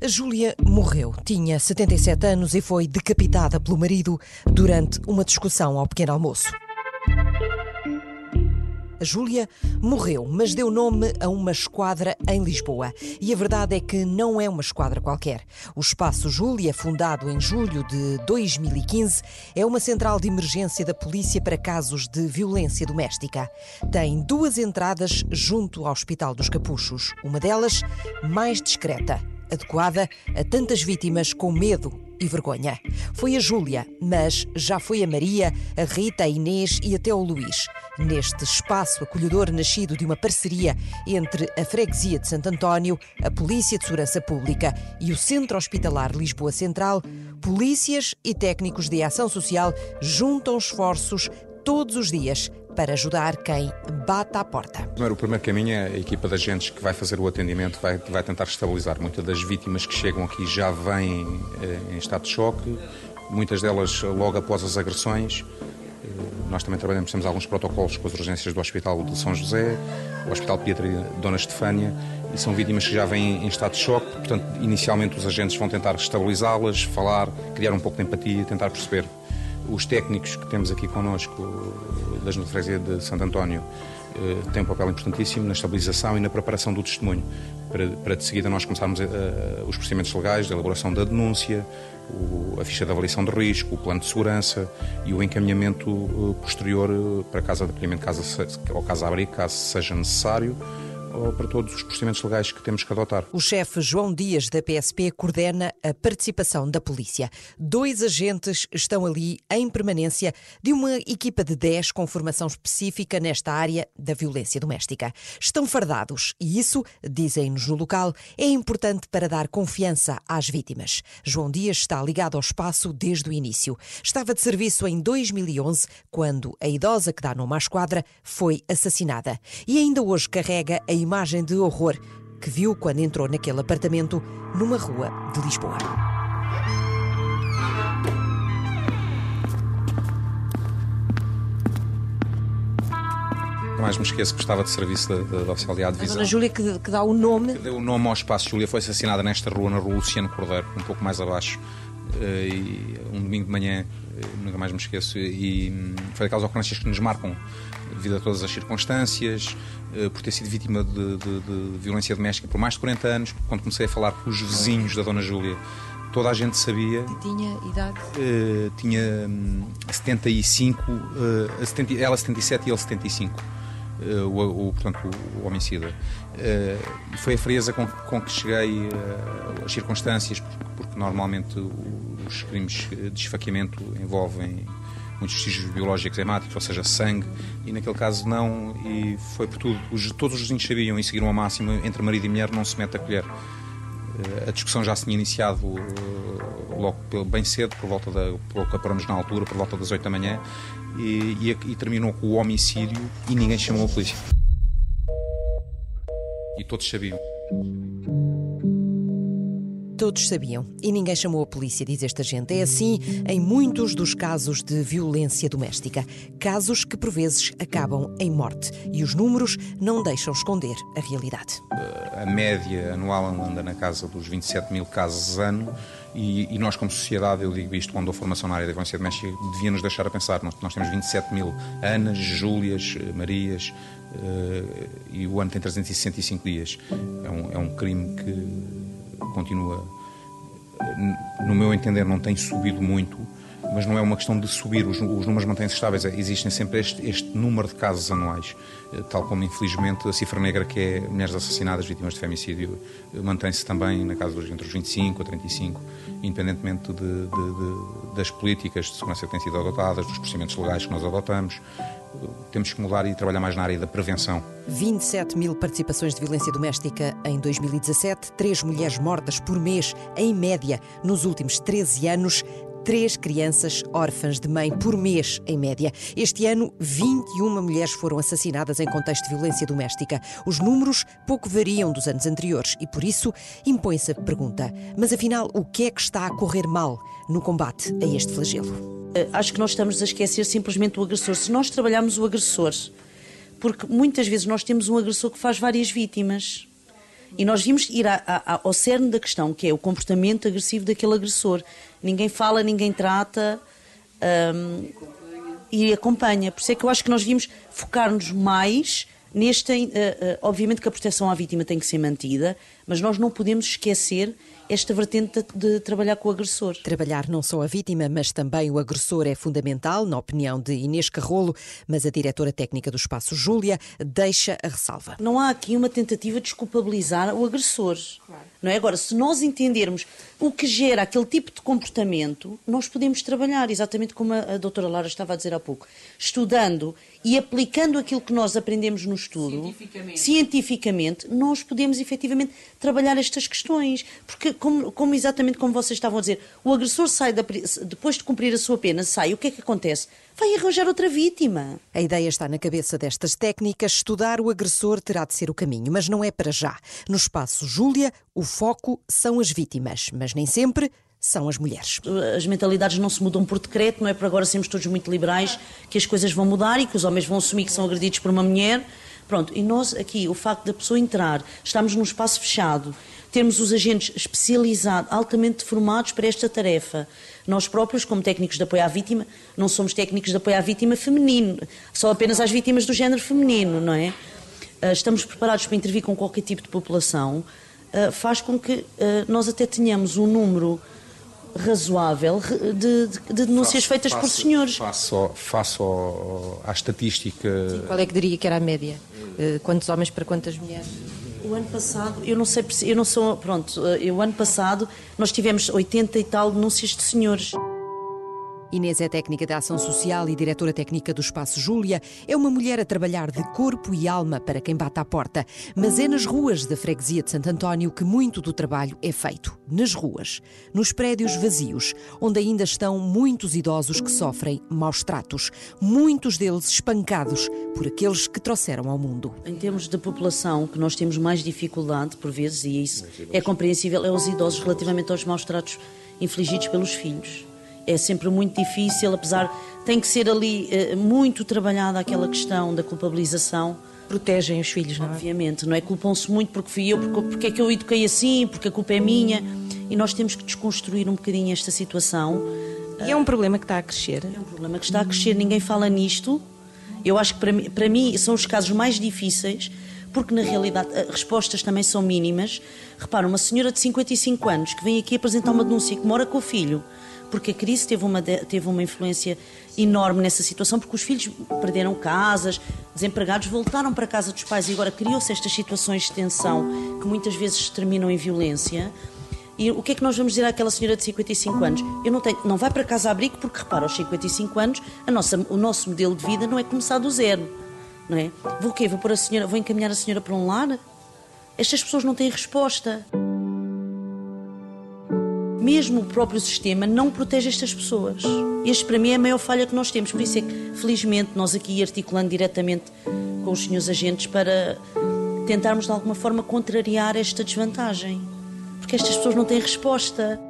A Júlia morreu, tinha 77 anos e foi decapitada pelo marido durante uma discussão ao pequeno almoço. A Júlia morreu, mas deu nome a uma esquadra em Lisboa. E a verdade é que não é uma esquadra qualquer. O Espaço Júlia, fundado em julho de 2015, é uma central de emergência da polícia para casos de violência doméstica. Tem duas entradas junto ao Hospital dos Capuchos. Uma delas mais discreta adequada a tantas vítimas com medo e vergonha. Foi a Júlia, mas já foi a Maria, a Rita, a Inês e até o Luís. Neste espaço acolhedor nascido de uma parceria entre a Freguesia de Santo António, a Polícia de Segurança Pública e o Centro Hospitalar Lisboa Central, polícias e técnicos de ação social juntam esforços todos os dias para ajudar quem bate à porta. O primeiro caminho é a equipa de agentes que vai fazer o atendimento, vai, vai tentar estabilizar. Muitas das vítimas que chegam aqui já vêm eh, em estado de choque, muitas delas logo após as agressões. Eh, nós também trabalhamos, temos alguns protocolos com as urgências do Hospital de São José, o Hospital Pediatria Dona Estefânia, e são vítimas que já vêm em estado de choque, portanto, inicialmente os agentes vão tentar estabilizá-las, falar, criar um pouco de empatia, tentar perceber os técnicos que temos aqui connosco, das freguesia de Santo António, eh, têm um papel importantíssimo na estabilização e na preparação do testemunho, para, para de seguida nós começarmos a, a, os procedimentos legais, a elaboração da denúncia, a ficha de avaliação de risco, o plano de segurança e o encaminhamento eh, posterior eh, para casa de acolhimento casa, ou casa abrigo, caso seja necessário para todos os procedimentos legais que temos que adotar. O chefe João Dias da PSP coordena a participação da polícia. Dois agentes estão ali em permanência de uma equipa de 10 com formação específica nesta área da violência doméstica. Estão fardados e isso, dizem-nos no local, é importante para dar confiança às vítimas. João Dias está ligado ao espaço desde o início. Estava de serviço em 2011, quando a idosa que dá nome à esquadra foi assassinada. E ainda hoje carrega a imagem de horror que viu quando entrou naquele apartamento numa rua de Lisboa. mais me esqueço que estava de serviço da, da, da oficialidade de visão. A dona Júlia que, que, dá o nome. Que deu o nome ao espaço. Júlia foi assassinada nesta rua, na rua Luciano Cordeiro, um pouco mais abaixo. Eh, e um domingo de manhã, nunca mais me esqueço. E hum, foi daquelas ocorrências que nos marcam devido a todas as circunstâncias, eh, por ter sido vítima de, de, de, violência doméstica por mais de 40 anos, quando comecei a falar com os vizinhos da Dona Júlia, toda a gente sabia. Tinha idade? Uh, tinha um, 75, uh, 70, ela 77 e ele 75. Uh, o, o, portanto, o, o homicida. Uh, foi a frieza com, com que cheguei às circunstâncias, porque, porque normalmente os crimes de esfaqueamento envolvem muitos vestígios biológicos hemáticos, ou seja, sangue, e naquele caso não, e foi por tudo. Os, todos os vizinhos sabiam e seguiram a máxima, entre marido e mulher não se mete a colher. Eh, a discussão já se tinha iniciado eh, logo bem cedo, por volta da, pelo que apuramos na altura, por volta das 8 da manhã, e, e, e terminou com o homicídio e ninguém chamou a polícia. E todos sabiam. Todos sabiam e ninguém chamou a polícia, diz esta gente. É assim em muitos dos casos de violência doméstica. Casos que por vezes acabam em morte. E os números não deixam esconder a realidade. A média anual anda na casa dos 27 mil casos ano. E, e, nós, como sociedade, eu digo isto quando a formação na área da violência doméstica, devia nos deixar a pensar. Nós, nós temos 27 mil Anas, Júlias, Marias, uh, e o ano tem 365 dias. É um, é um crime que continua, no meu entender, não tem subido muito, mas não é uma questão de subir, os, os números mantêm-se estáveis, existem sempre este, este, número de casos anuais, eh, tal como infelizmente a cifra negra que é mulheres assassinadas, vítimas de femicídio, eh, mantém-se também na casa dos entre os 25 a 35, independentemente de, de, de, das políticas de segurança que têm sido adotadas, dos procedimentos legais que nós adotamos, temos que mudar e trabalhar mais na área da prevenção. 27 mil participações de violência doméstica em 2017, três mulheres mortas por mês, em média, nos últimos 13 anos. Três crianças órfãs de mãe por mês, em média. Este ano, 21 mulheres foram assassinadas em contexto de violência doméstica. Os números pouco variam dos anos anteriores e, por isso, impõe-se a pergunta: mas afinal, o que é que está a correr mal no combate a este flagelo? Eh, acho que nós estamos a esquecer simplesmente o agressor. Se nós trabalharmos o agressor, porque muitas vezes nós temos um agressor que faz várias vítimas. E nós vimos ir a, a, ao cerne da questão, que é o comportamento agressivo daquele agressor. Ninguém fala, ninguém trata um, e acompanha. Por isso é que eu acho que nós vimos focar-nos mais neste. Uh, uh, obviamente que a proteção à vítima tem que ser mantida, mas nós não podemos esquecer esta vertente de, trabalhar com o agressor. Trabalhar não só a vítima, mas também o agressor é fundamental, na opinião de Inês Carrolo, mas a diretora técnica do Espaço Júlia deixa a ressalva. Não há aqui uma tentativa de desculpabilizar o agressor. Claro. Não é? Agora, se nós entendermos o que gera aquele tipo de comportamento, nós podemos trabalhar, exatamente como a, a doutora Lara estava a dizer há pouco, estudando e aplicando aquilo que nós aprendemos no estudo, cientificamente, cientificamente nós podemos efetivamente trabalhar estas questões. Porque, como, como, exatamente como vocês estavam a dizer, o agressor sai da, depois de cumprir a sua pena, sai, o que é que acontece? vai arranjar outra vítima. A ideia está na cabeça destas técnicas. Estudar o agressor terá de ser o caminho, mas não é para já. No espaço Júlia, o foco são as vítimas, mas nem sempre são as mulheres. As mentalidades não se mudam por decreto, não é para agora sermos todos muito liberais que as coisas vão mudar e que os homens vão assumir que são agredidos por uma mulher. Pronto, e nós aqui, o facto da pessoa entrar, estamos num espaço fechado, termos os agentes especializados, altamente formados para esta tarefa. Nós próprios, como técnicos de apoio à vítima, não somos técnicos de apoio à vítima feminino, só apenas às vítimas do género feminino, não é? Ah, estamos preparados para intervir com qualquer tipo de população, ah, faz com que ah, nós até tenhamos um número razoável de, de, de denúncias faço, feitas faço, por senhores. Faço, faço à estatística. Sim, qual é que diria que era a média? Quantos homens para quantas mulheres? O ano passado, eu não sei, eu não sou, pronto, eh, o ano passado nós tivemos 80 e tal denúncias de senhores. Inês é técnica de ação social e diretora técnica do Espaço Júlia. É uma mulher a trabalhar de corpo e alma para quem bate à porta. Mas é nas ruas da freguesia de Santo António que muito do trabalho é feito. Nas ruas, nos prédios vazios, onde ainda estão muitos idosos que sofrem maus tratos, muitos deles espancados por aqueles que trouxeram ao mundo. Em termos de população, que nós temos mais dificuldade, por vezes, e isso é compreensível, é os idosos relativamente aos maus tratos infligidos pelos filhos é sempre muito difícil, apesar tem que ser ali uh, muito trabalhada aquela questão da culpabilização. Protegem os filhos, não é? Obviamente, não é? Culpam-se muito porque fui eu, porque, porque é que eu eduquei assim, porque a culpa é minha. E nós temos que desconstruir um bocadinho esta situação. E é um problema que está a crescer? É um problema que está a crescer, ninguém fala nisto. Eu acho que para mim, para mim são os casos mais difíceis, porque na realidade as respostas também são mínimas. Repara, uma senhora de 55 anos que vem aqui apresentar uma denúncia que mora com o filho porque a crise teve uma, teve uma influência enorme nessa situação, porque os filhos perderam casas, desempregados, voltaram para a casa dos pais e agora criou-se estas situações de tensão que muitas vezes terminam em violência. E o que é que nós vamos dizer àquela senhora de 55 anos? Eu não tenho, não vai para casa abrigo porque repara, aos 55 anos, a nossa, o nosso modelo de vida não é começar do zero, não é? Vou o quê? Vou pôr a senhora, vou encaminhar a senhora para um lar? Estas pessoas não têm resposta mesmo o próprio sistema não protege estas pessoas. Este, para mim, é a maior falha que nós temos. Por isso é que, felizmente, nós aqui articulando diretamente com os senhores agentes para tentarmos, de alguma forma, contrariar esta desvantagem. Porque estas pessoas não têm resposta.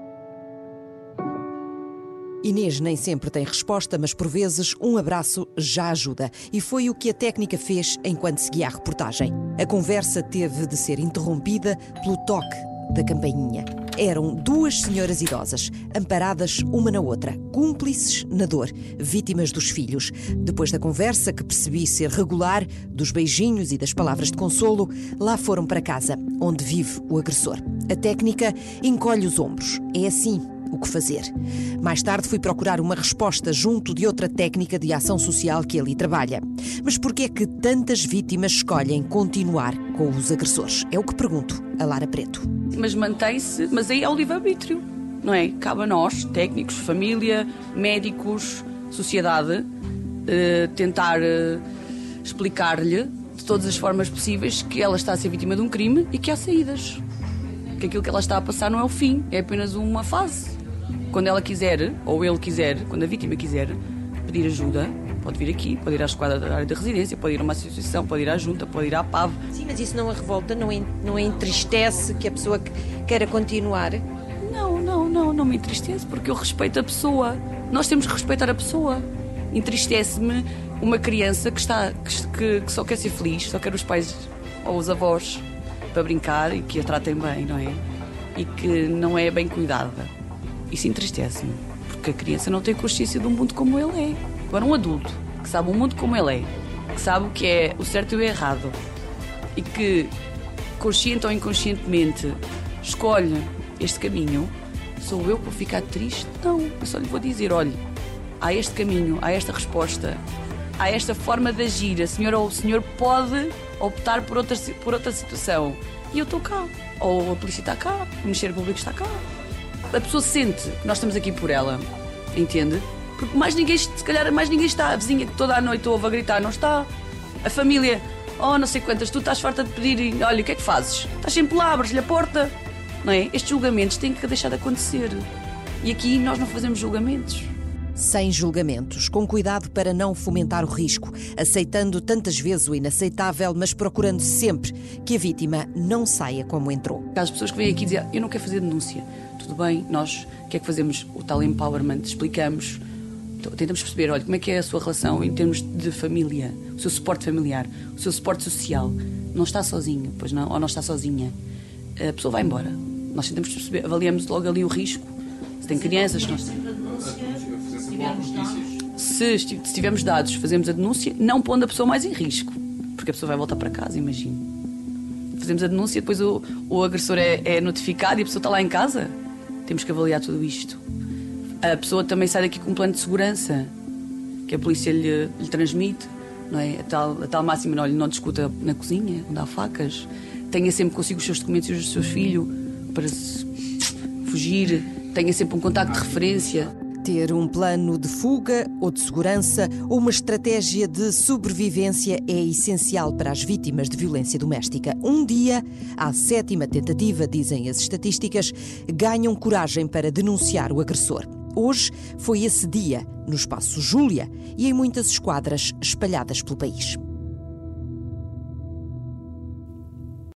Inês nem sempre tem resposta, mas por vezes um abraço já ajuda. E foi o que a técnica fez enquanto seguia a reportagem. A conversa teve de ser interrompida pelo toque da campainha eram duas senhoras idosas, amparadas uma na outra, cúmplices na dor, vítimas dos filhos. Depois da conversa, que percebi ser regular, dos beijinhos e das palavras de consolo, lá foram para casa, onde vive o agressor. A técnica encolhe os ombros. É assim o que fazer. Mais tarde fui procurar uma resposta junto de outra técnica de ação social que ali trabalha. Mas por que é que tantas vítimas escolhem continuar com os agressores? É o que pergunto a Lara Preto. Mas mantém-se, mas aí é o livre-arbítrio, não é? Cabe a nós, técnicos, família, médicos, sociedade, eh, tentar eh, explicar-lhe de todas as formas possíveis que ela está a ser vítima de um crime e que há saídas. Que aquilo que ela está a passar não é o fim, é apenas uma fase. Quando ela quiser, ou ele quiser, quando a vítima quiser pedir ajuda, pode vir aqui, pode ir à esquadra da área da residência, pode ir a uma associação, pode ir à junta, pode ir à PAV. Sim, mas isso não a revolta, não, não entristece que a pessoa queira continuar? Não, não, não, não me entristece, porque eu respeito a pessoa. Nós temos que respeitar a pessoa. Entristece-me uma criança que, está, que, que só quer ser feliz, só quer os pais ou os avós para brincar e que a tratem bem, não é? E que não é bem cuidada. Isso entristece-me, porque a criança não tem consciência de um mundo como ele é. Agora, um adulto que sabe o mundo como ele é, que sabe o que é o certo e o errado, e que, consciente ou inconscientemente, escolhe este caminho, sou eu que vou ficar triste? Não, eu só lhe vou dizer: olhe, há este caminho, há esta resposta, há esta forma de agir. A senhora ou o senhor pode optar por outra, por outra situação. E eu estou cá. Ou a polícia está cá, o Ministério Público está cá. A pessoa sente que nós estamos aqui por ela, entende? Porque mais ninguém, se calhar, mais ninguém está. A vizinha que toda a noite ouve a gritar, não está. A família, oh, não sei quantas, tu estás farta de pedir olha, o que é que fazes? Estás sempre lá, abres-lhe a porta. Não é? Estes julgamentos têm que deixar de acontecer. E aqui nós não fazemos julgamentos sem julgamentos, com cuidado para não fomentar o risco, aceitando tantas vezes o inaceitável, mas procurando sempre que a vítima não saia como entrou. As pessoas que vêm aqui dizem, eu não quero fazer denúncia. Tudo bem, nós o que é que fazemos? O tal empowerment, explicamos, tentamos perceber, olha, como é que é a sua relação em termos de família, o seu suporte familiar, o seu suporte social. Não está sozinho, pois não, ou não está sozinha. A pessoa vai embora. Nós tentamos perceber, avaliamos logo ali o risco. Se tem crianças, nós se, se tivermos dados, fazemos a denúncia, não pondo a pessoa mais em risco, porque a pessoa vai voltar para casa, imagino. Fazemos a denúncia, depois o, o agressor é, é notificado e a pessoa está lá em casa. Temos que avaliar tudo isto. A pessoa também sai daqui com um plano de segurança que a polícia lhe, lhe transmite, não é? A tal, a tal máxima, não, não discuta na cozinha, onde há facas. Tenha sempre consigo os seus documentos e os do seu filho para fugir. Tenha sempre um contacto de referência. Ter um plano de fuga ou de segurança ou uma estratégia de sobrevivência é essencial para as vítimas de violência doméstica. Um dia, à sétima tentativa, dizem as estatísticas, ganham coragem para denunciar o agressor. Hoje foi esse dia no espaço Júlia e em muitas esquadras espalhadas pelo país.